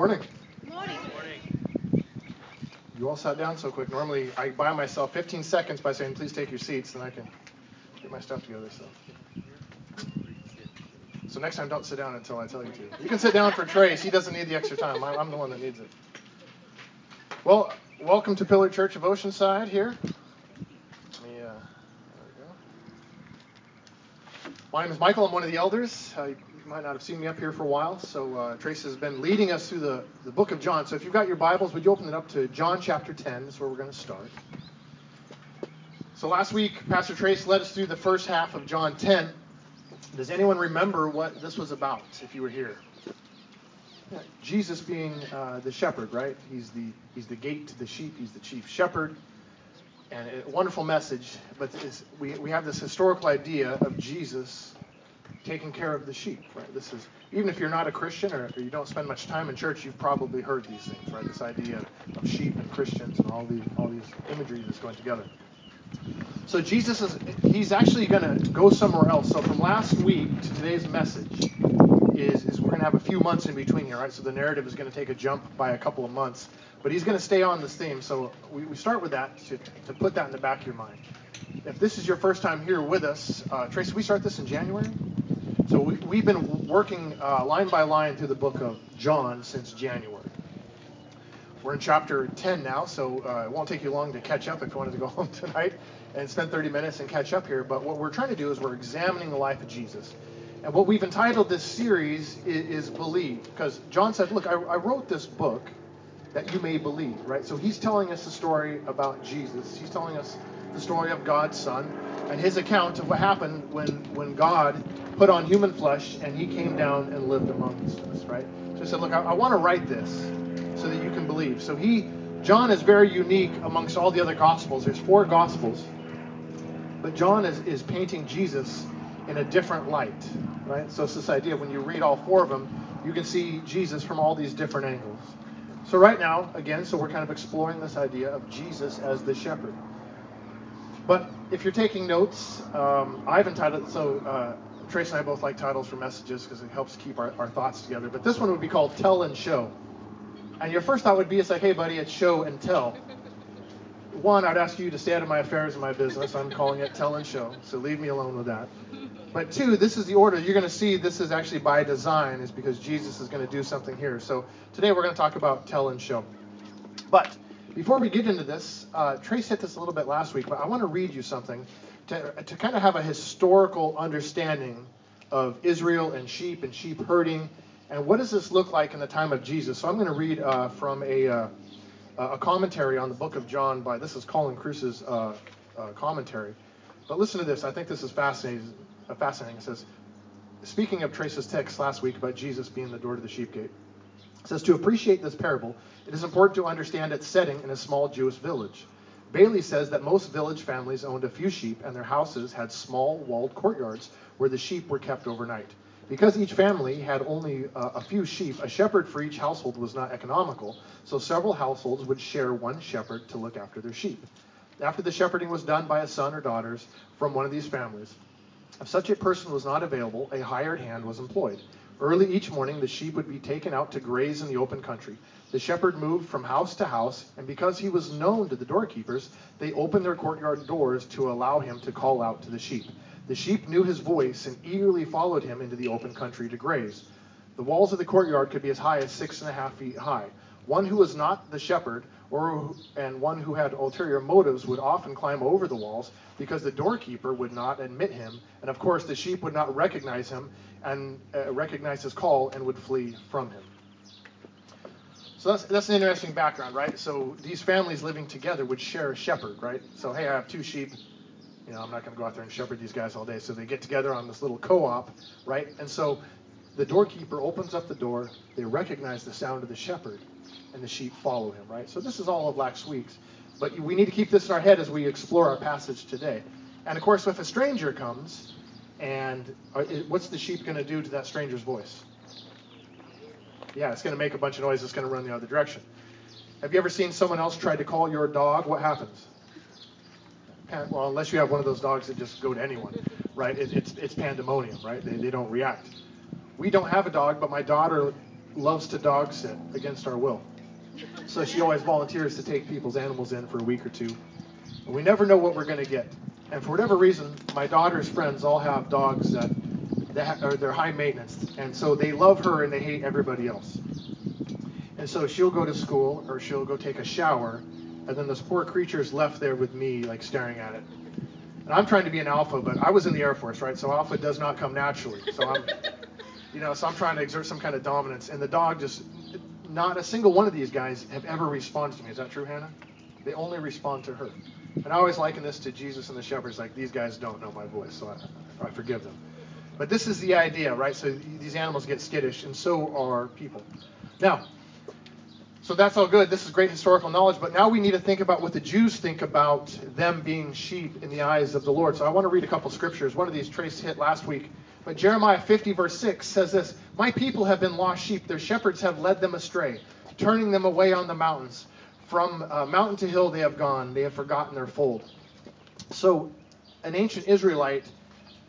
Morning. Morning. You all sat down so quick. Normally, I buy myself 15 seconds by saying, please take your seats, and I can get my stuff together. So. so next time, don't sit down until I tell you to. You can sit down for Trace. He doesn't need the extra time. I'm the one that needs it. Well, welcome to Pillar Church of Oceanside here. Me, uh, my name is Michael. I'm one of the elders. Uh, might not have seen me up here for a while. So uh, Trace has been leading us through the, the book of John. So if you've got your Bibles, would you open it up to John chapter 10? That's where we're going to start. So last week, Pastor Trace led us through the first half of John 10. Does anyone remember what this was about if you were here? Jesus being uh, the shepherd, right? He's the, he's the gate to the sheep, he's the chief shepherd. And a wonderful message, but we, we have this historical idea of Jesus taking care of the sheep, right? This is even if you're not a Christian or, or you don't spend much time in church, you've probably heard these things, right? This idea of sheep and Christians and all these all these imagery that's going together. So Jesus is he's actually going to go somewhere else. So from last week to today's message is, is we're going to have a few months in between here, right? So the narrative is going to take a jump by a couple of months, but he's going to stay on this theme. So we, we start with that to, to put that in the back of your mind. If this is your first time here with us, uh, Tracy, we start this in January. So we, have been working uh, line by line through the book of John since January. We're in chapter 10 now, so uh, it won't take you long to catch up if you wanted to go home tonight and spend 30 minutes and catch up here. But what we're trying to do is we're examining the life of Jesus. And what we've entitled this series is, is Believe. Because John said, Look, I, I wrote this book that you may believe, right? So he's telling us a story about Jesus. He's telling us the story of God's Son and his account of what happened when, when God put on human flesh and he came down and lived amongst us, right? So he said, Look, I, I want to write this so that you can believe. So he, John is very unique amongst all the other gospels. There's four gospels. But John is, is painting Jesus in a different light, right? So it's this idea when you read all four of them, you can see Jesus from all these different angles. So right now, again, so we're kind of exploring this idea of Jesus as the shepherd. But if you're taking notes, um, I've entitled so uh, Trace and I both like titles for messages because it helps keep our, our thoughts together. But this one would be called Tell and Show. And your first thought would be, it's like, hey, buddy, it's show and tell. One, I'd ask you to stay out of my affairs and my business. I'm calling it Tell and Show. So leave me alone with that. But two, this is the order. You're going to see this is actually by design, is because Jesus is going to do something here. So today we're going to talk about Tell and Show. But before we get into this, uh, Trace hit this a little bit last week, but I want to read you something to, to kind of have a historical understanding of Israel and sheep and sheep herding and what does this look like in the time of Jesus. So I'm going to read uh, from a, uh, a commentary on the book of John by this is Colin Kruse's uh, uh, commentary. But listen to this. I think this is fascinating. Uh, fascinating. It says, speaking of Trace's text last week about Jesus being the door to the sheep gate, says to appreciate this parable, it is important to understand its setting in a small Jewish village. Bailey says that most village families owned a few sheep, and their houses had small walled courtyards where the sheep were kept overnight. Because each family had only uh, a few sheep, a shepherd for each household was not economical, so several households would share one shepherd to look after their sheep. After the shepherding was done by a son or daughters from one of these families, if such a person was not available, a hired hand was employed. Early each morning, the sheep would be taken out to graze in the open country. The shepherd moved from house to house, and because he was known to the doorkeepers, they opened their courtyard doors to allow him to call out to the sheep. The sheep knew his voice and eagerly followed him into the open country to graze. The walls of the courtyard could be as high as six and a half feet high. One who was not the shepherd, or and one who had ulterior motives, would often climb over the walls because the doorkeeper would not admit him, and of course the sheep would not recognize him and uh, recognize his call and would flee from him. So that's, that's an interesting background, right? So these families living together would share a shepherd, right? So, hey, I have two sheep. You know, I'm not going to go out there and shepherd these guys all day. So they get together on this little co op, right? And so the doorkeeper opens up the door. They recognize the sound of the shepherd, and the sheep follow him, right? So this is all of last week's. But we need to keep this in our head as we explore our passage today. And of course, if a stranger comes, and uh, what's the sheep going to do to that stranger's voice? Yeah, it's going to make a bunch of noise. It's going to run the other direction. Have you ever seen someone else try to call your dog? What happens? Well, unless you have one of those dogs that just go to anyone, right? It, it's, it's pandemonium, right? They, they don't react. We don't have a dog, but my daughter loves to dog sit against our will. So she always volunteers to take people's animals in for a week or two. And we never know what we're going to get. And for whatever reason, my daughter's friends all have dogs that, that are they're high maintenance, and so they love her and they hate everybody else. And so she'll go to school or she'll go take a shower, and then this poor creature is left there with me, like staring at it. And I'm trying to be an alpha, but I was in the Air Force, right? So alpha does not come naturally. So I'm, you know, so I'm trying to exert some kind of dominance, and the dog just, not a single one of these guys have ever responded to me. Is that true, Hannah? They only respond to her. And I always liken this to Jesus and the shepherds, like these guys don't know my voice, so I, I forgive them. But this is the idea, right? So these animals get skittish, and so are people. Now, so that's all good. This is great historical knowledge. But now we need to think about what the Jews think about them being sheep in the eyes of the Lord. So I want to read a couple scriptures. One of these Trace hit last week. But Jeremiah 50, verse 6 says this My people have been lost sheep. Their shepherds have led them astray, turning them away on the mountains. From uh, mountain to hill they have gone. They have forgotten their fold. So an ancient Israelite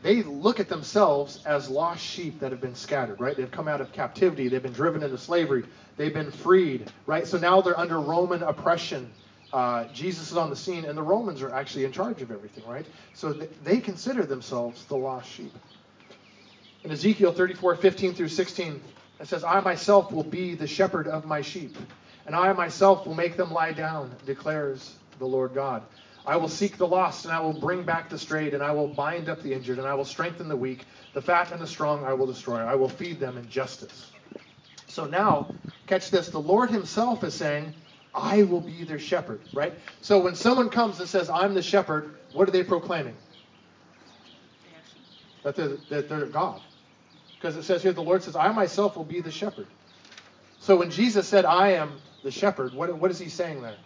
they look at themselves as lost sheep that have been scattered, right? They've come out of captivity, they've been driven into slavery, they've been freed, right? So now they're under Roman oppression. Uh, Jesus is on the scene, and the Romans are actually in charge of everything, right? So th- they consider themselves the lost sheep. In Ezekiel 34, 15 through 16, it says, I myself will be the shepherd of my sheep, and I myself will make them lie down, declares the Lord God. I will seek the lost, and I will bring back the strayed, and I will bind up the injured, and I will strengthen the weak. The fat and the strong I will destroy. I will feed them in justice. So now, catch this. The Lord Himself is saying, I will be their shepherd, right? So when someone comes and says, I'm the shepherd, what are they proclaiming? That they're, that they're God. Because it says here, the Lord says, I myself will be the shepherd. So when Jesus said, I am the shepherd, what, what is he saying there?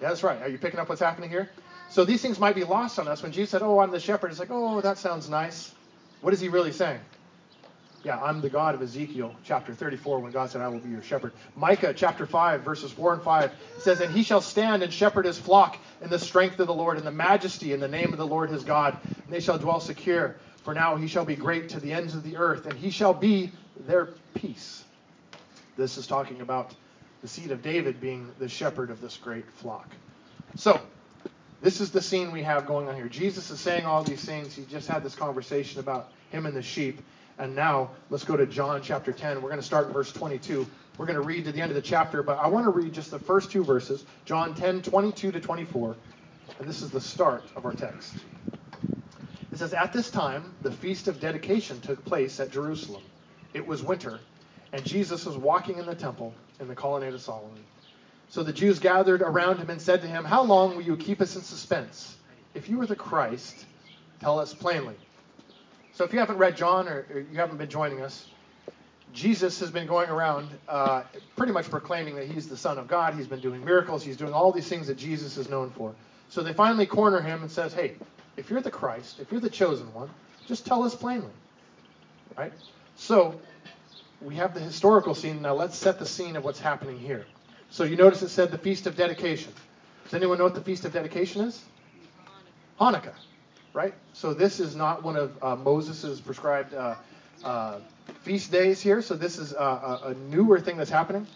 Yeah, that's right. Are you picking up what's happening here? So these things might be lost on us. When Jesus said, Oh, I'm the shepherd, it's like, Oh, that sounds nice. What is he really saying? Yeah, I'm the God of Ezekiel, chapter 34, when God said, I will be your shepherd. Micah, chapter 5, verses 4 and 5 says, And he shall stand and shepherd his flock in the strength of the Lord, in the majesty in the name of the Lord his God. And they shall dwell secure. For now he shall be great to the ends of the earth, and he shall be their peace. This is talking about the seed of David being the shepherd of this great flock. So, this is the scene we have going on here. Jesus is saying all these things. He just had this conversation about him and the sheep. And now let's go to John chapter 10. We're going to start in verse 22. We're going to read to the end of the chapter, but I want to read just the first two verses John 10, 22 to 24. And this is the start of our text. It says, At this time, the feast of dedication took place at Jerusalem. It was winter, and Jesus was walking in the temple in the colonnade of Solomon. So the Jews gathered around him and said to him, How long will you keep us in suspense? If you are the Christ, tell us plainly. So if you haven't read John or, you haven't been joining us, Jesus has been going around uh, pretty much proclaiming that he's the Son of God. He's been doing miracles. He's doing all these things that Jesus is known for. So they finally corner him and says, Hey, if you're the Christ, if you're the chosen one, just tell us plainly. Right? So we have the historical scene. Now let's set the scene of what's happening here. So you notice it said the Feast of Dedication. Does anyone know what the Feast of Dedication is? Hanukkah, right? So this is not one of uh, Moses' prescribed uh, uh, feast days here. So this is a, a newer thing that's happening.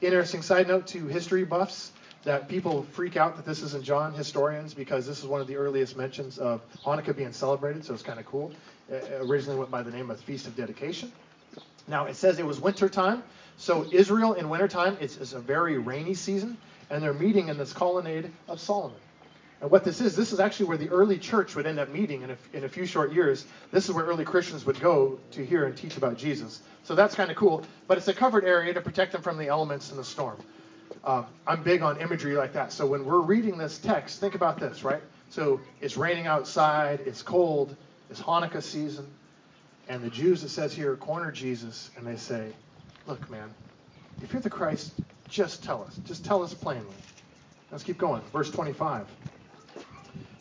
Interesting side note to history buffs that people freak out that this isn't John, historians, because this is one of the earliest mentions of Hanukkah being celebrated, so it's kind of cool. It originally went by the name of Feast of Dedication. Now, it says it was winter time. So, Israel in wintertime, it's, it's a very rainy season, and they're meeting in this colonnade of Solomon. And what this is, this is actually where the early church would end up meeting in a, in a few short years. This is where early Christians would go to hear and teach about Jesus. So that's kind of cool. But it's a covered area to protect them from the elements and the storm. Uh, I'm big on imagery like that. So when we're reading this text, think about this, right? So it's raining outside, it's cold, it's Hanukkah season. And the Jews, it says here, corner Jesus and they say, Look, man, if you're the Christ, just tell us. Just tell us plainly. Let's keep going. Verse 25.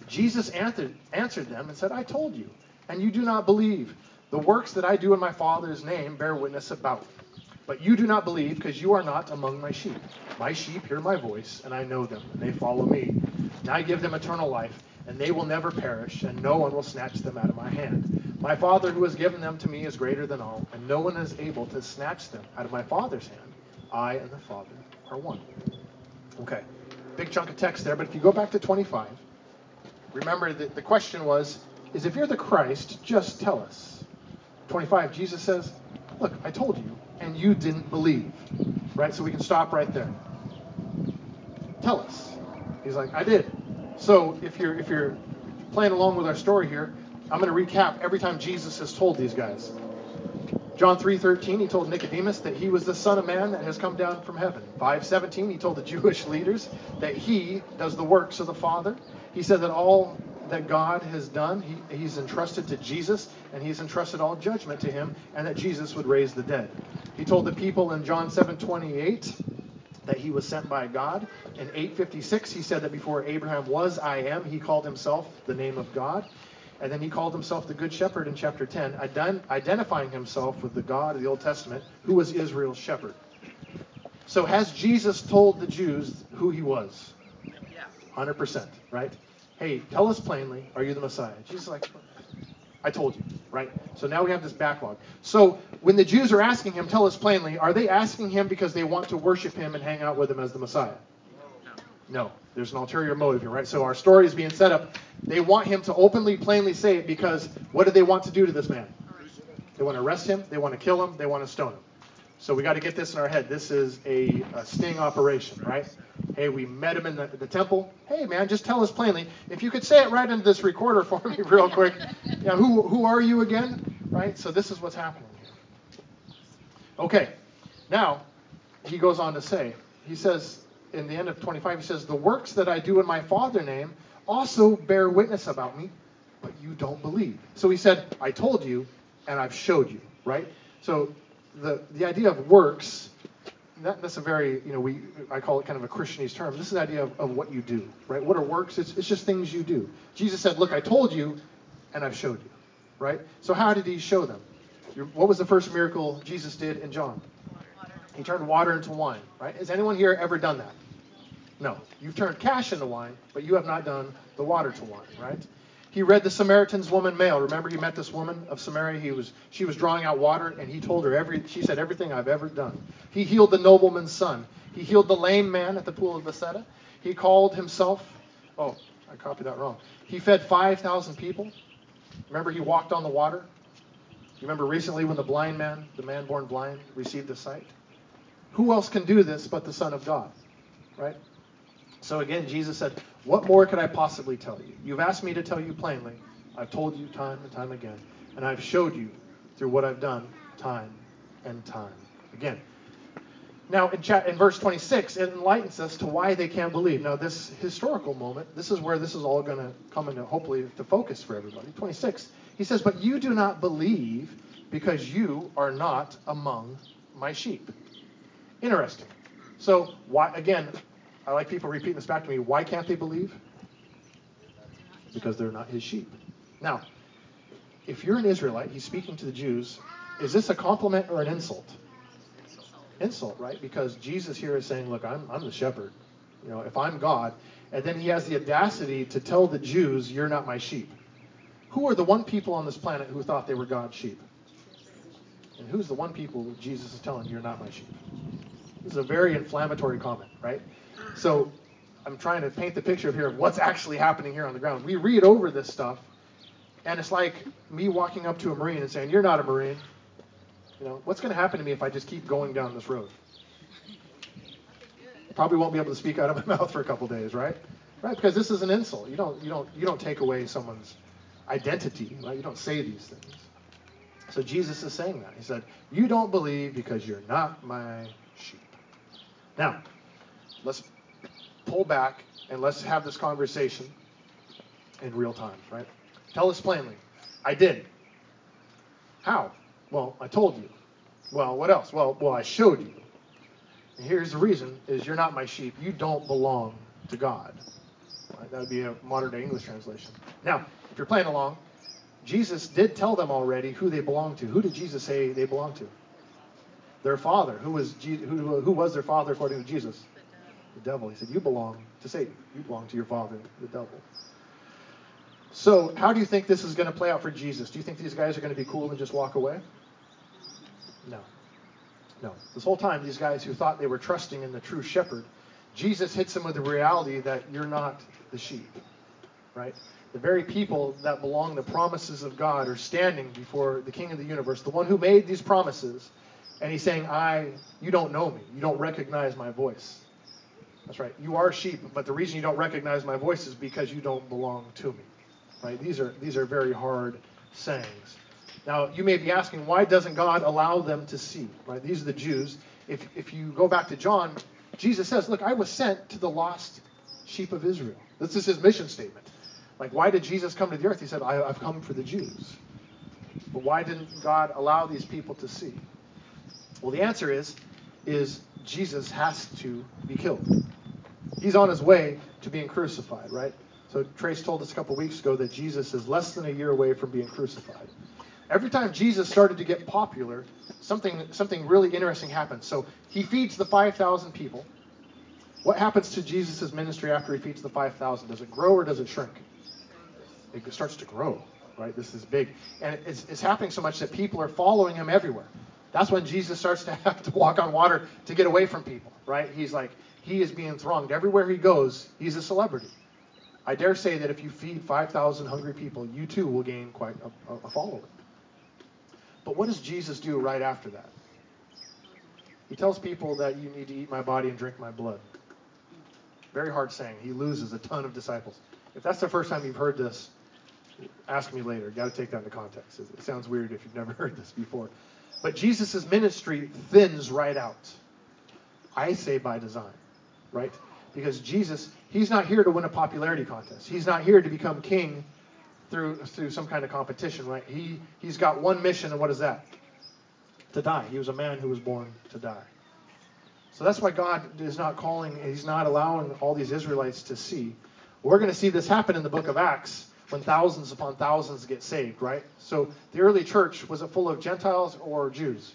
Jesus answered, answered them and said, I told you, and you do not believe. The works that I do in my Father's name bear witness about. But you do not believe because you are not among my sheep. My sheep hear my voice, and I know them, and they follow me. And I give them eternal life, and they will never perish, and no one will snatch them out of my hand. My Father who has given them to me is greater than all, and no one is able to snatch them out of my Father's hand. I and the Father are one. Okay, big chunk of text there, but if you go back to 25, remember that the question was, is if you're the Christ, just tell us. 25, Jesus says, Look, I told you, and you didn't believe. Right? So we can stop right there. Tell us. He's like, I did. So if you're if you're playing along with our story here, I'm going to recap every time Jesus has told these guys. John 3:13 he told Nicodemus that he was the son of man that has come down from heaven. 5:17 he told the Jewish leaders that he does the works of the Father. He said that all that God has done, he, he's entrusted to Jesus, and he's entrusted all judgment to him, and that Jesus would raise the dead. He told the people in John 7:28 that he was sent by God. In 856, he said that before Abraham was I am, he called himself the name of God. And then he called himself the Good Shepherd in chapter 10, identifying himself with the God of the Old Testament, who was Israel's shepherd. So has Jesus told the Jews who he was? Yeah. 100%, right? Hey, tell us plainly, are you the Messiah? Jesus like, I told you, right? So now we have this backlog. So when the Jews are asking him, tell us plainly, are they asking him because they want to worship him and hang out with him as the Messiah? No. There's an ulterior motive here, right? So our story is being set up. They want him to openly, plainly say it because what do they want to do to this man? They want to arrest him, they want to kill him, they want to stone him. So we got to get this in our head. This is a, a sting operation, right? Hey, we met him in the, the, temple. Hey, man, just tell us plainly. If you could say it right into this recorder for me, real quick. Yeah, who who are you again? Right. So this is what's happening here. Okay. Now he goes on to say. He says in the end of 25. He says, "The works that I do in my Father name also bear witness about me, but you don't believe." So he said, "I told you, and I've showed you." Right. So the the idea of works that, that's a very you know we I call it kind of a Christianese term. This is the idea of, of what you do, right? What are works? It's, it's just things you do. Jesus said, "Look, I told you, and I've showed you." Right. So how did he show them? What was the first miracle Jesus did in John? He turned water into wine. Right. Has anyone here ever done that? No. You've turned cash into wine, but you have not done the water to wine. Right. He read the Samaritan's woman mail. Remember, he met this woman of Samaria. He was, she was drawing out water, and he told her every. She said everything I've ever done. He healed the nobleman's son. He healed the lame man at the pool of Bethesda. He called himself. Oh, I copied that wrong. He fed 5,000 people. Remember, he walked on the water. You remember recently when the blind man, the man born blind, received the sight. Who else can do this but the Son of God, right? So again, Jesus said, What more could I possibly tell you? You've asked me to tell you plainly. I've told you time and time again. And I've showed you through what I've done time and time again. Now, in, chat, in verse 26, it enlightens us to why they can't believe. Now, this historical moment, this is where this is all going to come into, hopefully, the focus for everybody. 26, he says, But you do not believe because you are not among my sheep. Interesting. So, why, again, I like people repeating this back to me. Why can't they believe? Because they're not his sheep. Now, if you're an Israelite, he's speaking to the Jews. Is this a compliment or an insult? Insult, right? Because Jesus here is saying, Look, I'm, I'm the shepherd. You know, if I'm God, and then he has the audacity to tell the Jews, You're not my sheep. Who are the one people on this planet who thought they were God's sheep? And who's the one people Jesus is telling, You're not my sheep? This is a very inflammatory comment, right? So I'm trying to paint the picture here of what's actually happening here on the ground. We read over this stuff, and it's like me walking up to a Marine and saying, You're not a Marine. You know, what's going to happen to me if I just keep going down this road? Probably won't be able to speak out of my mouth for a couple days, right? Right? Because this is an insult. You don't you don't you don't take away someone's identity, right? You don't say these things. So Jesus is saying that. He said, You don't believe because you're not my sheep. Now, let's pull back and let's have this conversation in real time, right? Tell us plainly. I did. How? Well, I told you. Well, what else? Well, well, I showed you. And here's the reason: is you're not my sheep. You don't belong to God. Right? That would be a modern day English translation. Now, if you're playing along, Jesus did tell them already who they belong to. Who did Jesus say they belong to? Their father. Who was who, who was their father according to Jesus? the devil. He said, You belong to Satan. You belong to your father, the devil. So, how do you think this is going to play out for Jesus? Do you think these guys are going to be cool and just walk away? No. No. This whole time, these guys who thought they were trusting in the true shepherd, Jesus hits them with the reality that you're not the sheep, right? The very people that belong the promises of God are standing before the King of the universe, the one who made these promises, and he's saying, "I, you don't know me. You don't recognize my voice." That's right. You are sheep, but the reason you don't recognize my voice is because you don't belong to me. Right? These are these are very hard sayings. Now, you may be asking, why doesn't God allow them to see? Right? These are the Jews. If if you go back to John, Jesus says, "Look, I was sent to the lost sheep of Israel." This is his mission statement. Like, why did Jesus come to the earth? He said, I, I've come for the Jews. But why didn't God allow these people to see? Well, the answer is, is Jesus has to be killed. He's on his way to being crucified, right? So Trace told us a couple weeks ago that Jesus is less than a year away from being crucified. Every time Jesus started to get popular, something something really interesting happened. So he feeds the 5,000 people. What happens to Jesus' ministry after he feeds the 5,000? Does it grow or does it shrink? It starts to grow, right? This is big. And it's, it's happening so much that people are following him everywhere. That's when Jesus starts to have to walk on water to get away from people, right? He's like, he is being thronged. Everywhere he goes, he's a celebrity. I dare say that if you feed 5,000 hungry people, you too will gain quite a, a following. But what does Jesus do right after that? He tells people that you need to eat my body and drink my blood. Very hard saying. He loses a ton of disciples. If that's the first time you've heard this, ask me later. You got to take that into context. It sounds weird if you've never heard this before. But Jesus' ministry thins right out. I say by design, right? Because Jesus, he's not here to win a popularity contest. He's not here to become king through through some kind of competition, right? He he's got one mission, and what is that? To die. He was a man who was born to die. So that's why God is not calling, he's not allowing all these Israelites to see. We're going to see this happen in the book of Acts when thousands upon thousands get saved, right? So the early church, was it full of Gentiles or Jews?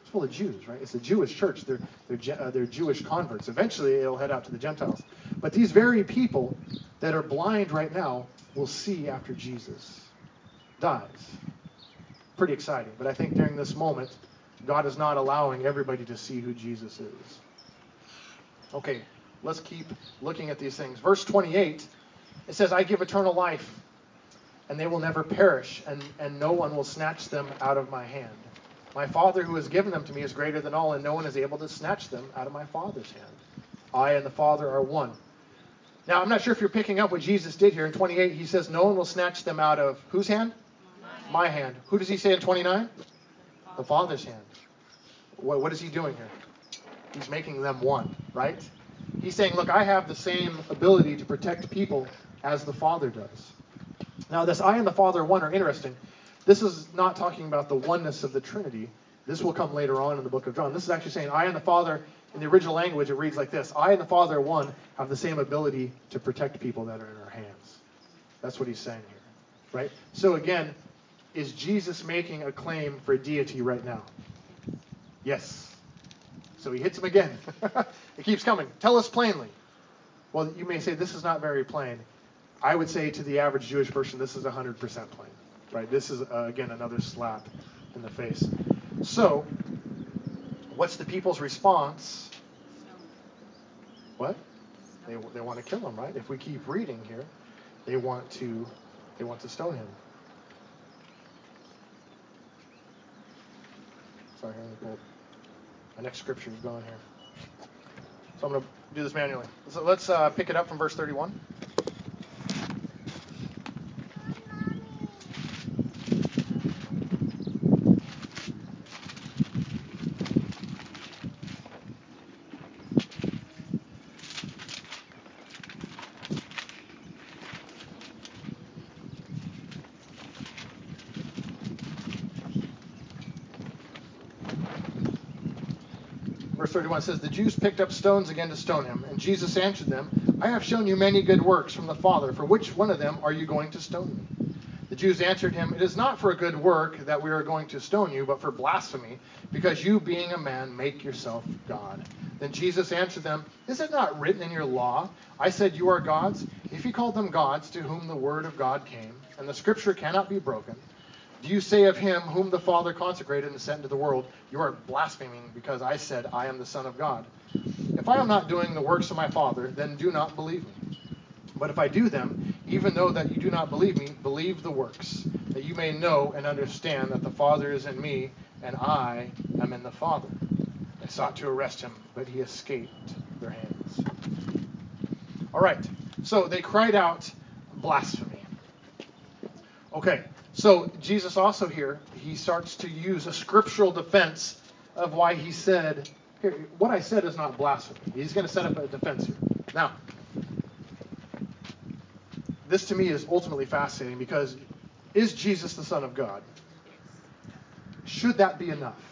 It's full of Jews, right? It's a Jewish church. They're, they're, uh, they're Jewish converts. Eventually, it'll head out to the Gentiles. But these very people that are blind right now will see after Jesus dies. Pretty exciting. But I think during this moment, God is not allowing everybody to see who Jesus is. Okay, let's keep looking at these things. Verse 28 it says, I give eternal life, and they will never perish, and, and no one will snatch them out of my hand. My Father who has given them to me is greater than all, and no one is able to snatch them out of my Father's hand. I and the Father are one. Now, I'm not sure if you're picking up what Jesus did here. In 28, he says, No one will snatch them out of whose hand? My, my hand. Who does he say in 29? The Father's hand. What, what is he doing here? He's making them one, right? He's saying, Look, I have the same ability to protect people as the Father does. Now, this I and the Father one are interesting. This is not talking about the oneness of the Trinity. This will come later on in the book of John. This is actually saying I and the Father, in the original language, it reads like this I and the Father one have the same ability to protect people that are in our hands. That's what he's saying here. Right? So again, is Jesus making a claim for deity right now? Yes. So he hits him again. it keeps coming. Tell us plainly. Well, you may say this is not very plain. I would say to the average Jewish person, this is 100% plain. Right? This is, uh, again, another slap in the face. So, what's the people's response? What? They, they want to kill him, right? If we keep reading here, they want to they want to stone him. Sorry, here, my next scripture is gone here. So I'm going to do this manually. So let's uh, pick it up from verse 31. 31 says, The Jews picked up stones again to stone him, and Jesus answered them, I have shown you many good works from the Father. For which one of them are you going to stone me? The Jews answered him, It is not for a good work that we are going to stone you, but for blasphemy, because you, being a man, make yourself God. Then Jesus answered them, Is it not written in your law, I said you are gods? If he called them gods to whom the word of God came, and the scripture cannot be broken, do you say of him whom the Father consecrated and sent into the world, You are blaspheming because I said, I am the Son of God? If I am not doing the works of my Father, then do not believe me. But if I do them, even though that you do not believe me, believe the works, that you may know and understand that the Father is in me, and I am in the Father. They sought to arrest him, but he escaped their hands. All right, so they cried out blasphemy. Okay, so Jesus also here, he starts to use a scriptural defense of why he said, here, what I said is not blasphemy. He's going to set up a defense here. Now, this to me is ultimately fascinating because is Jesus the Son of God? Should that be enough?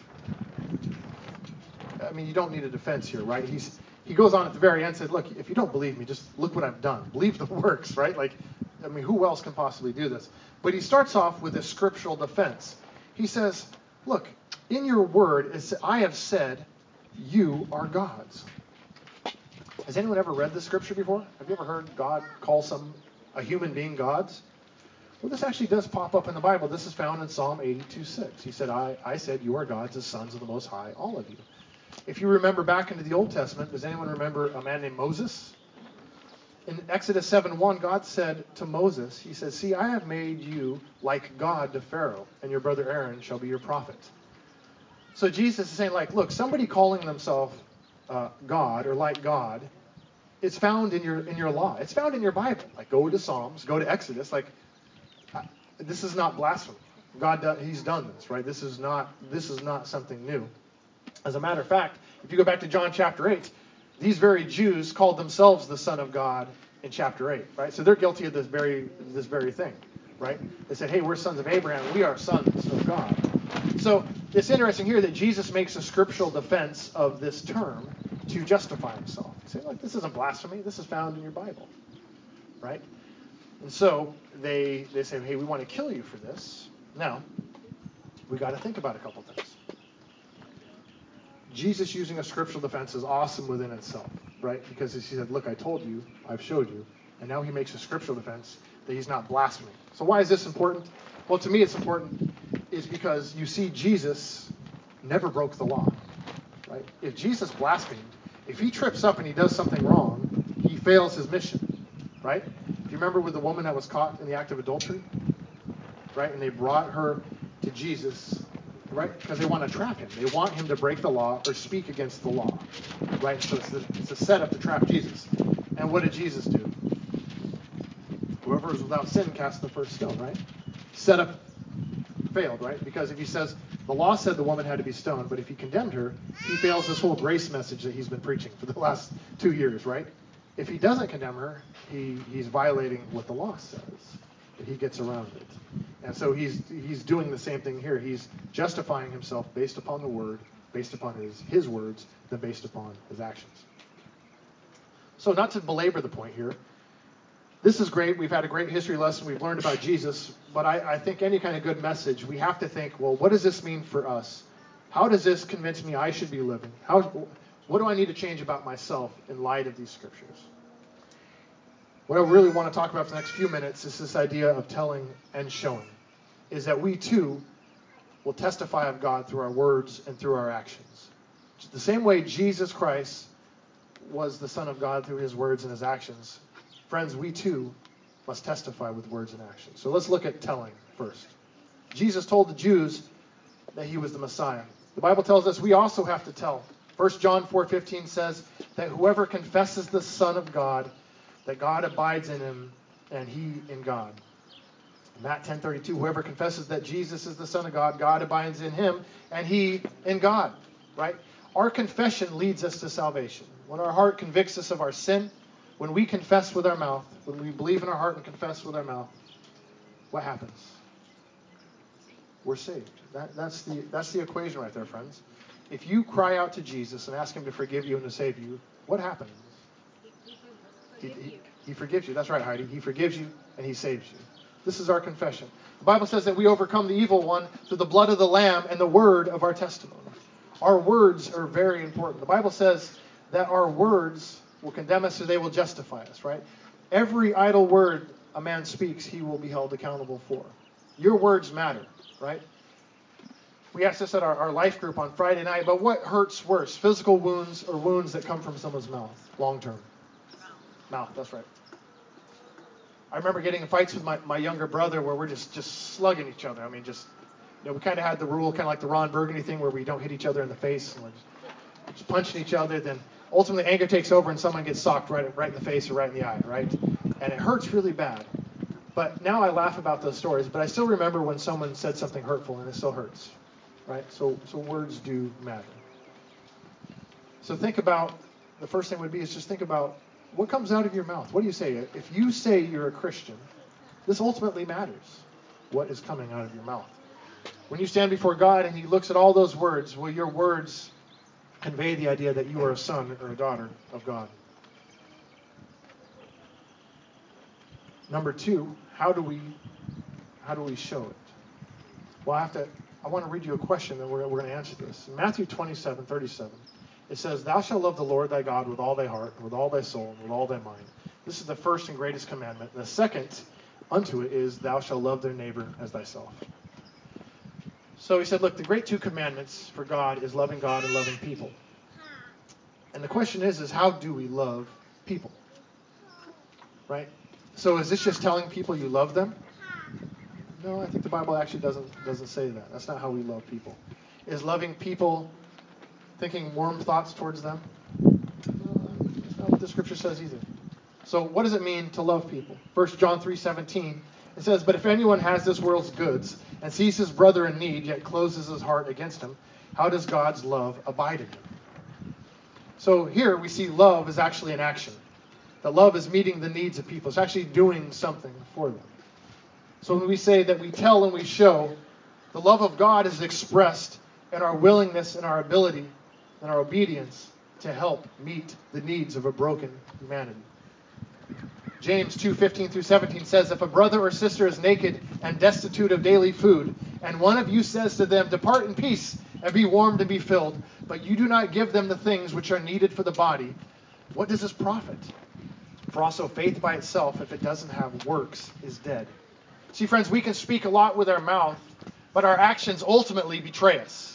I mean, you don't need a defense here, right? He's he goes on at the very end and said, look, if you don't believe me, just look what I've done. Believe the works, right? Like, I mean, who else can possibly do this? But he starts off with a scriptural defense. He says, look, in your word, I have said, you are gods. Has anyone ever read this scripture before? Have you ever heard God call some a human being gods? Well, this actually does pop up in the Bible. This is found in Psalm 82 6. He said, I, I said, You are gods as sons of the Most High, all of you. If you remember back into the Old Testament, does anyone remember a man named Moses? In Exodus 7 1, God said to Moses, He says, See, I have made you like God to Pharaoh, and your brother Aaron shall be your prophet. So Jesus is saying, like, look, somebody calling themselves uh, God or like God, it's found in your in your law. It's found in your Bible. Like, go to Psalms, go to Exodus. Like, uh, this is not blasphemy. God, does, He's done this, right? This is not this is not something new. As a matter of fact, if you go back to John chapter 8, these very Jews called themselves the Son of God in chapter 8, right? So they're guilty of this very this very thing, right? They said, "Hey, we're sons of Abraham. We are sons of God." So it's interesting here that Jesus makes a scriptural defense of this term to justify himself. Say, like, this isn't blasphemy. This is found in your Bible, right? And so they they say, "Hey, we want to kill you for this." Now, we got to think about a couple things. Jesus using a scriptural defense is awesome within itself, right? Because he said, Look, I told you, I've showed you. And now he makes a scriptural defense that he's not blaspheming. So why is this important? Well, to me, it's important is because you see Jesus never broke the law, right? If Jesus blasphemed, if he trips up and he does something wrong, he fails his mission, right? Do you remember with the woman that was caught in the act of adultery, right? And they brought her to Jesus right? Because they want to trap him. They want him to break the law or speak against the law, right? So it's, the, it's a setup to trap Jesus. And what did Jesus do? Whoever is without sin cast the first stone, right? Setup failed, right? Because if he says the law said the woman had to be stoned, but if he condemned her, he fails this whole grace message that he's been preaching for the last two years, right? If he doesn't condemn her, he, he's violating what the law says. He gets around it. And so he's he's doing the same thing here. He's justifying himself based upon the word, based upon his his words, than based upon his actions. So not to belabor the point here, this is great. We've had a great history lesson. We've learned about Jesus. But I, I think any kind of good message, we have to think, well, what does this mean for us? How does this convince me I should be living? How, what do I need to change about myself in light of these scriptures? What I really want to talk about for the next few minutes is this idea of telling and showing. Is that we too will testify of God through our words and through our actions. The same way Jesus Christ was the Son of God through his words and his actions, friends, we too must testify with words and actions. So let's look at telling first. Jesus told the Jews that he was the Messiah. The Bible tells us we also have to tell. 1 John 4:15 says that whoever confesses the Son of God that God abides in him and he in God. Matt 10:32 whoever confesses that Jesus is the son of God God abides in him and he in God right? Our confession leads us to salvation. When our heart convicts us of our sin when we confess with our mouth when we believe in our heart and confess with our mouth what happens? We're saved. That, that's the that's the equation right there friends. If you cry out to Jesus and ask him to forgive you and to save you what happens? He, he, he forgives you. That's right, Heidi. He forgives you and he saves you. This is our confession. The Bible says that we overcome the evil one through the blood of the Lamb and the word of our testimony. Our words are very important. The Bible says that our words will condemn us or they will justify us, right? Every idle word a man speaks, he will be held accountable for. Your words matter, right? We asked this at our, our life group on Friday night, but what hurts worse, physical wounds or wounds that come from someone's mouth, long term? Mouth, that's right. I remember getting in fights with my, my younger brother where we're just, just slugging each other. I mean, just, you know, we kind of had the rule, kind of like the Ron Burgundy thing, where we don't hit each other in the face and we're just, just punching each other. Then ultimately anger takes over and someone gets socked right, right in the face or right in the eye, right? And it hurts really bad. But now I laugh about those stories, but I still remember when someone said something hurtful and it still hurts, right? So, so words do matter. So think about the first thing would be is just think about what comes out of your mouth. What do you say? If you say you're a Christian, this ultimately matters. What is coming out of your mouth? When you stand before God and He looks at all those words, will your words convey the idea that you are a son or a daughter of God? Number two, how do we how do we show it? Well, I have to. I want to read you a question, and we're, we're going to answer this. In Matthew 27, 37, it says, "Thou shalt love the Lord thy God with all thy heart, and with all thy soul, and with all thy mind." This is the first and greatest commandment. And the second unto it is, "Thou shalt love thy neighbor as thyself." So he said, "Look, the great two commandments for God is loving God and loving people." And the question is, is how do we love people? Right? So is this just telling people you love them? No, I think the Bible actually doesn't doesn't say that. That's not how we love people. Is loving people thinking warm thoughts towards them? That's not what the scripture says either. So what does it mean to love people? 1 John 3:17 it says, "But if anyone has this world's goods and sees his brother in need yet closes his heart against him, how does God's love abide in him?" So here we see love is actually an action. That love is meeting the needs of people. It's actually doing something for them. So when we say that we tell and we show, the love of God is expressed in our willingness and our ability and our obedience to help meet the needs of a broken humanity. James 2:15 through 17 says if a brother or sister is naked and destitute of daily food and one of you says to them depart in peace and be warmed and be filled but you do not give them the things which are needed for the body what does this profit for also faith by itself, if it doesn't have works, is dead. See, friends, we can speak a lot with our mouth, but our actions ultimately betray us.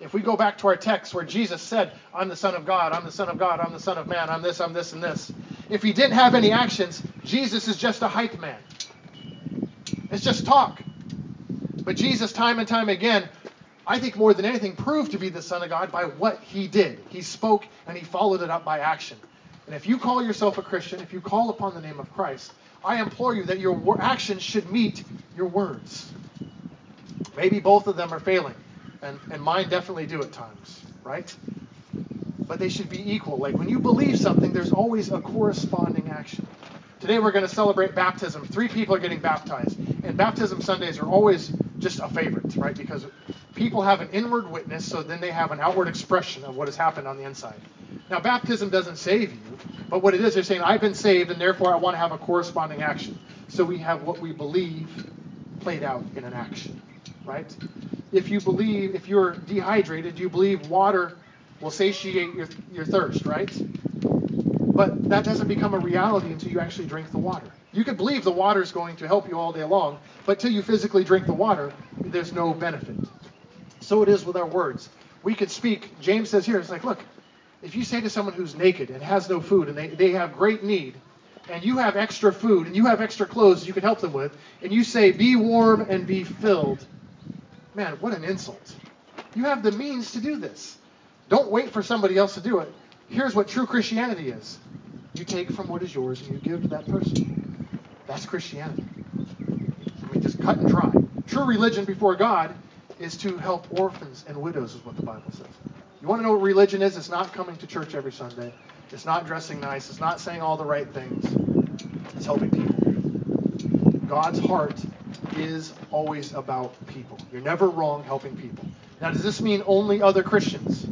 If we go back to our text where Jesus said, I'm the Son of God, I'm the Son of God, I'm the Son of Man, I'm this, I'm this, and this. If he didn't have any actions, Jesus is just a hype man. It's just talk. But Jesus, time and time again, I think more than anything, proved to be the Son of God by what he did. He spoke and he followed it up by action. And if you call yourself a Christian, if you call upon the name of Christ, I implore you that your actions should meet your words. Maybe both of them are failing, and, and mine definitely do at times, right? But they should be equal. Like when you believe something, there's always a corresponding action. Today we're going to celebrate baptism. Three people are getting baptized. And baptism Sundays are always just a favorite, right? Because people have an inward witness, so then they have an outward expression of what has happened on the inside. Now, baptism doesn't save you, but what it is, they're saying, I've been saved, and therefore I want to have a corresponding action. So we have what we believe played out in an action, right? If you believe, if you're dehydrated, you believe water will satiate your, your thirst, right? But that doesn't become a reality until you actually drink the water. You could believe the water is going to help you all day long, but till you physically drink the water, there's no benefit. So it is with our words. We could speak. James says here, it's like, look, if you say to someone who's naked and has no food and they, they have great need, and you have extra food and you have extra clothes you can help them with, and you say, be warm and be filled, man, what an insult. You have the means to do this. Don't wait for somebody else to do it. Here's what true Christianity is you take from what is yours and you give to that person. That's Christianity. I mean, just cut and dry. True religion before God is to help orphans and widows, is what the Bible says. You want to know what religion is? It's not coming to church every Sunday. It's not dressing nice. It's not saying all the right things. It's helping people. God's heart is always about people. You're never wrong helping people. Now, does this mean only other Christians?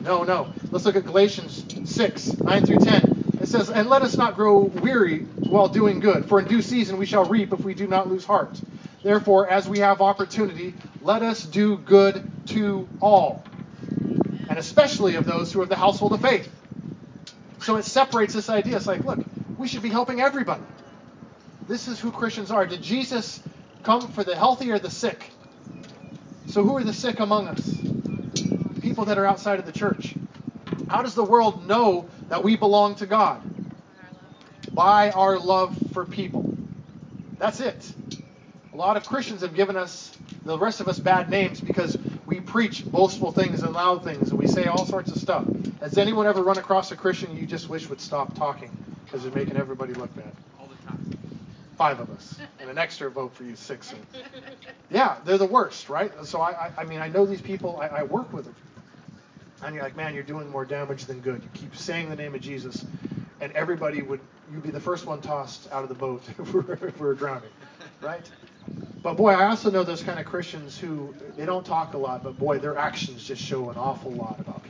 No, no. Let's look at Galatians 6, 9 through 10. It says, And let us not grow weary while doing good, for in due season we shall reap if we do not lose heart. Therefore, as we have opportunity, let us do good to all and especially of those who are of the household of faith. So it separates this idea. It's like, look, we should be helping everybody. This is who Christians are. Did Jesus come for the healthy or the sick? So who are the sick among us? People that are outside of the church. How does the world know that we belong to God? By our love for people. That's it. A lot of Christians have given us, the rest of us, bad names because we preach boastful things and loud things and we say all sorts of stuff. Has anyone ever run across a Christian you just wish would stop talking because they're making everybody look bad? Five of us, and an extra vote for you, six. Yeah, they're the worst, right? So I, I, I mean, I know these people. I, I work with them, and you're like, man, you're doing more damage than good. You keep saying the name of Jesus, and everybody would, you'd be the first one tossed out of the boat if we're, if we're drowning, right? But boy, I also know those kind of Christians who they don't talk a lot, but boy, their actions just show an awful lot about.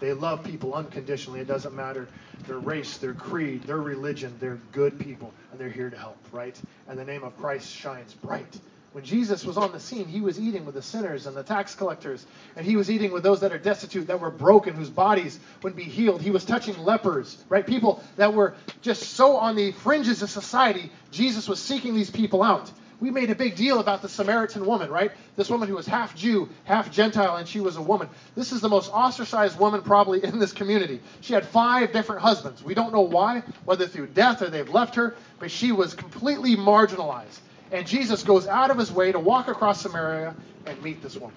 They love people unconditionally. It doesn't matter their race, their creed, their religion. They're good people, and they're here to help, right? And the name of Christ shines bright. When Jesus was on the scene, he was eating with the sinners and the tax collectors, and he was eating with those that are destitute, that were broken, whose bodies would be healed. He was touching lepers, right? People that were just so on the fringes of society. Jesus was seeking these people out we made a big deal about the Samaritan woman, right? This woman who was half Jew, half Gentile, and she was a woman. This is the most ostracized woman probably in this community. She had five different husbands. We don't know why, whether through death or they've left her, but she was completely marginalized. And Jesus goes out of his way to walk across Samaria and meet this woman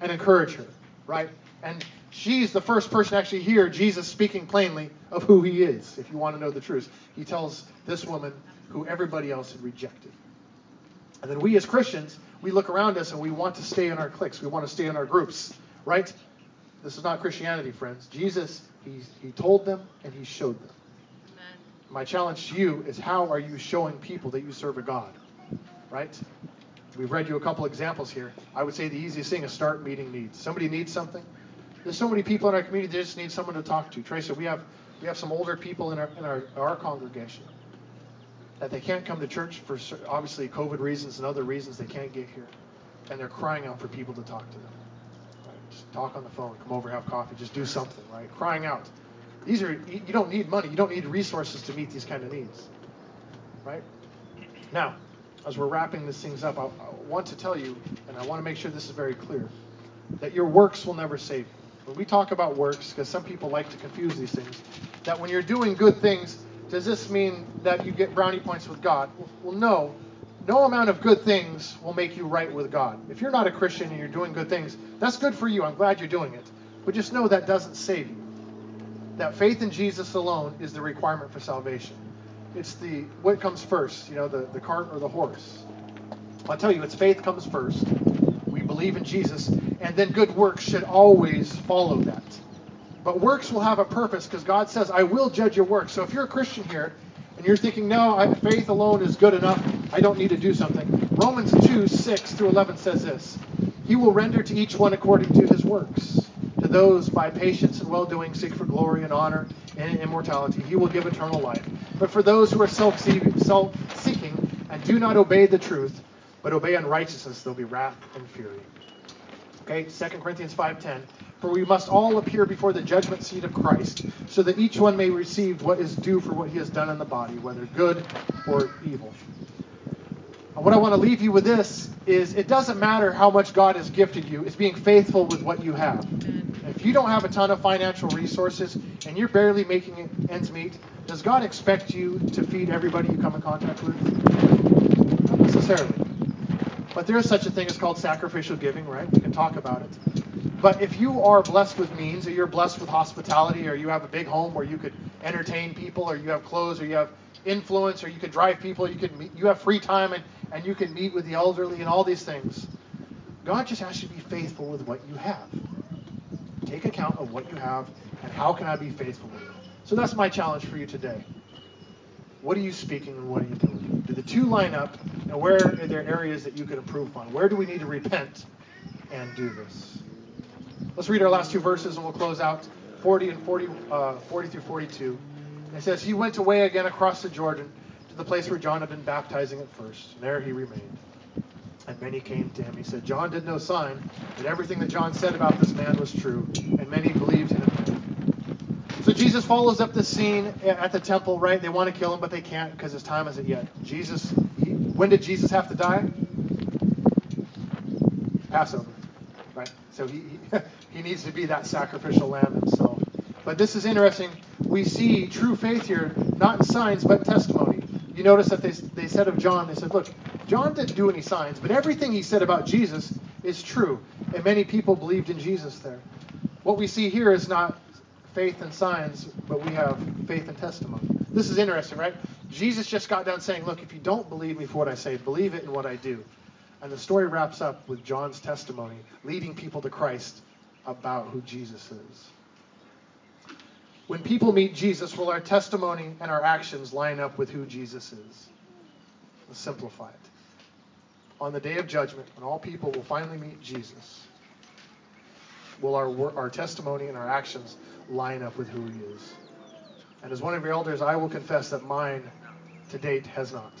and encourage her, right? And she's the first person to actually hear Jesus speaking plainly of who he is, if you want to know the truth. He tells this woman who everybody else had rejected. And then we as Christians, we look around us and we want to stay in our cliques. We want to stay in our groups, right? This is not Christianity, friends. Jesus, he, he told them and he showed them. Amen. My challenge to you is how are you showing people that you serve a God, right? We've read you a couple examples here. I would say the easiest thing is start meeting needs. Somebody needs something. There's so many people in our community that just need someone to talk to. Tracy, we have we have some older people in our in our, our congregation that they can't come to church for obviously COVID reasons and other reasons they can't get here, and they're crying out for people to talk to them. Right? Just talk on the phone, come over, have coffee, just do something, right? Crying out. These are you don't need money, you don't need resources to meet these kind of needs, right? Now, as we're wrapping these things up, I, I want to tell you, and I want to make sure this is very clear, that your works will never save you. When we talk about works, because some people like to confuse these things, that when you're doing good things, does this mean that you get brownie points with God? Well, no. No amount of good things will make you right with God. If you're not a Christian and you're doing good things, that's good for you. I'm glad you're doing it. But just know that doesn't save you. That faith in Jesus alone is the requirement for salvation. It's the what comes first, you know, the, the cart or the horse. I'll tell you, it's faith comes first. We believe in Jesus, and then good works should always follow that. But works will have a purpose because God says, I will judge your works. So if you're a Christian here and you're thinking, no, I, faith alone is good enough, I don't need to do something, Romans 2 6 through 11 says this He will render to each one according to his works. To those by patience and well doing seek for glory and honor and immortality, he will give eternal life. But for those who are self seeking and do not obey the truth, but obey unrighteousness, there'll be wrath and fury. Okay, 2 Corinthians 5:10. For we must all appear before the judgment seat of Christ, so that each one may receive what is due for what he has done in the body, whether good or evil. And what I want to leave you with this is it doesn't matter how much God has gifted you, it's being faithful with what you have. If you don't have a ton of financial resources and you're barely making ends meet, does God expect you to feed everybody you come in contact with? Not necessarily. But there is such a thing as called sacrificial giving, right? We can talk about it. But if you are blessed with means, or you're blessed with hospitality, or you have a big home where you could entertain people, or you have clothes, or you have influence, or you could drive people, you could meet, you have free time, and, and you can meet with the elderly, and all these things. God just asks you to be faithful with what you have. Take account of what you have, and how can I be faithful with it. So that's my challenge for you today. What are you speaking, and what are you doing? Do the two line up, and where are there areas that you could improve on? Where do we need to repent and do this? Let's read our last two verses and we'll close out 40 and 40, uh, 40 through 42. it says, He went away again across the Jordan to the place where John had been baptizing at first. And there he remained. And many came to him. He said, John did no sign, but everything that John said about this man was true, and many believed in him. So Jesus follows up the scene at the temple, right? They want to kill him, but they can't because his time isn't yet. Jesus, he, when did Jesus have to die? Passover, right? So he, he, needs to be that sacrificial lamb himself. But this is interesting. We see true faith here, not in signs, but testimony. You notice that they, they said of John, they said, look, John didn't do any signs, but everything he said about Jesus is true. And many people believed in Jesus there. What we see here is not faith and signs, but we have faith and testimony. This is interesting, right? Jesus just got done saying, Look, if you don't believe me for what I say, believe it in what I do. And the story wraps up with John's testimony, leading people to Christ about who Jesus is. When people meet Jesus, will our testimony and our actions line up with who Jesus is? Let's simplify it. On the day of judgment, when all people will finally meet Jesus, will our, our testimony and our actions line up with who he is? And as one of your elders, I will confess that mine to date has not.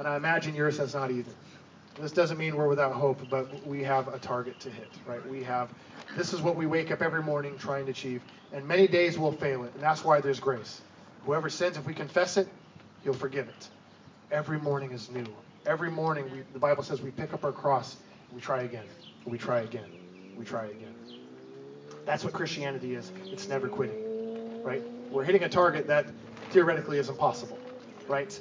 And I imagine yours has not either. This doesn't mean we're without hope, but we have a target to hit, right? We have, this is what we wake up every morning trying to achieve. And many days we'll fail it. And that's why there's grace. Whoever sins, if we confess it, he'll forgive it. Every morning is new. Every morning, we, the Bible says we pick up our cross, and we try again, we try again, we try again. That's what Christianity is. It's never quitting, right? We're hitting a target that theoretically is impossible, right?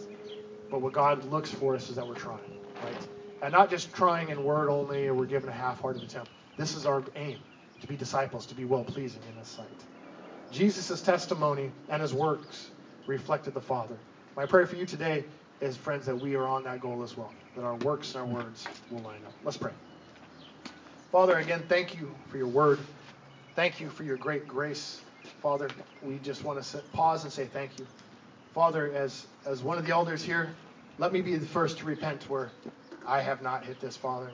But what God looks for us is that we're trying, right? And not just trying in word only or we're given a half-hearted attempt. This is our aim, to be disciples, to be well-pleasing in His sight. Jesus' testimony and his works reflected the Father. My prayer for you today is, friends, that we are on that goal as well, that our works and our words will line up. Let's pray. Father, again, thank you for your word. Thank you for your great grace. Father, we just want to pause and say thank you. Father, as, as one of the elders here, let me be the first to repent where I have not hit this, Father.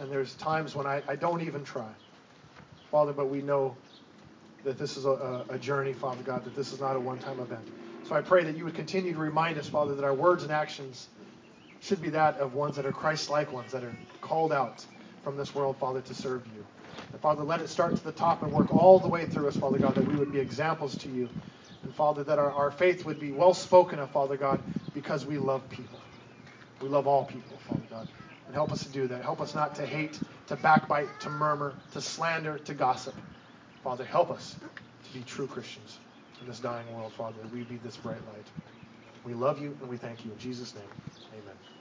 And there's times when I, I don't even try. Father, but we know that this is a, a journey, Father God, that this is not a one time event. So I pray that you would continue to remind us, Father, that our words and actions should be that of ones that are Christ like ones, that are called out from this world, Father, to serve you. And Father, let it start to the top and work all the way through us, Father God, that we would be examples to you. And Father, that our, our faith would be well spoken of, Father God, because we love people. We love all people, Father God. And help us to do that. Help us not to hate, to backbite, to murmur, to slander, to gossip. Father, help us to be true Christians in this dying world, Father, we be this bright light. We love you and we thank you. In Jesus' name, amen.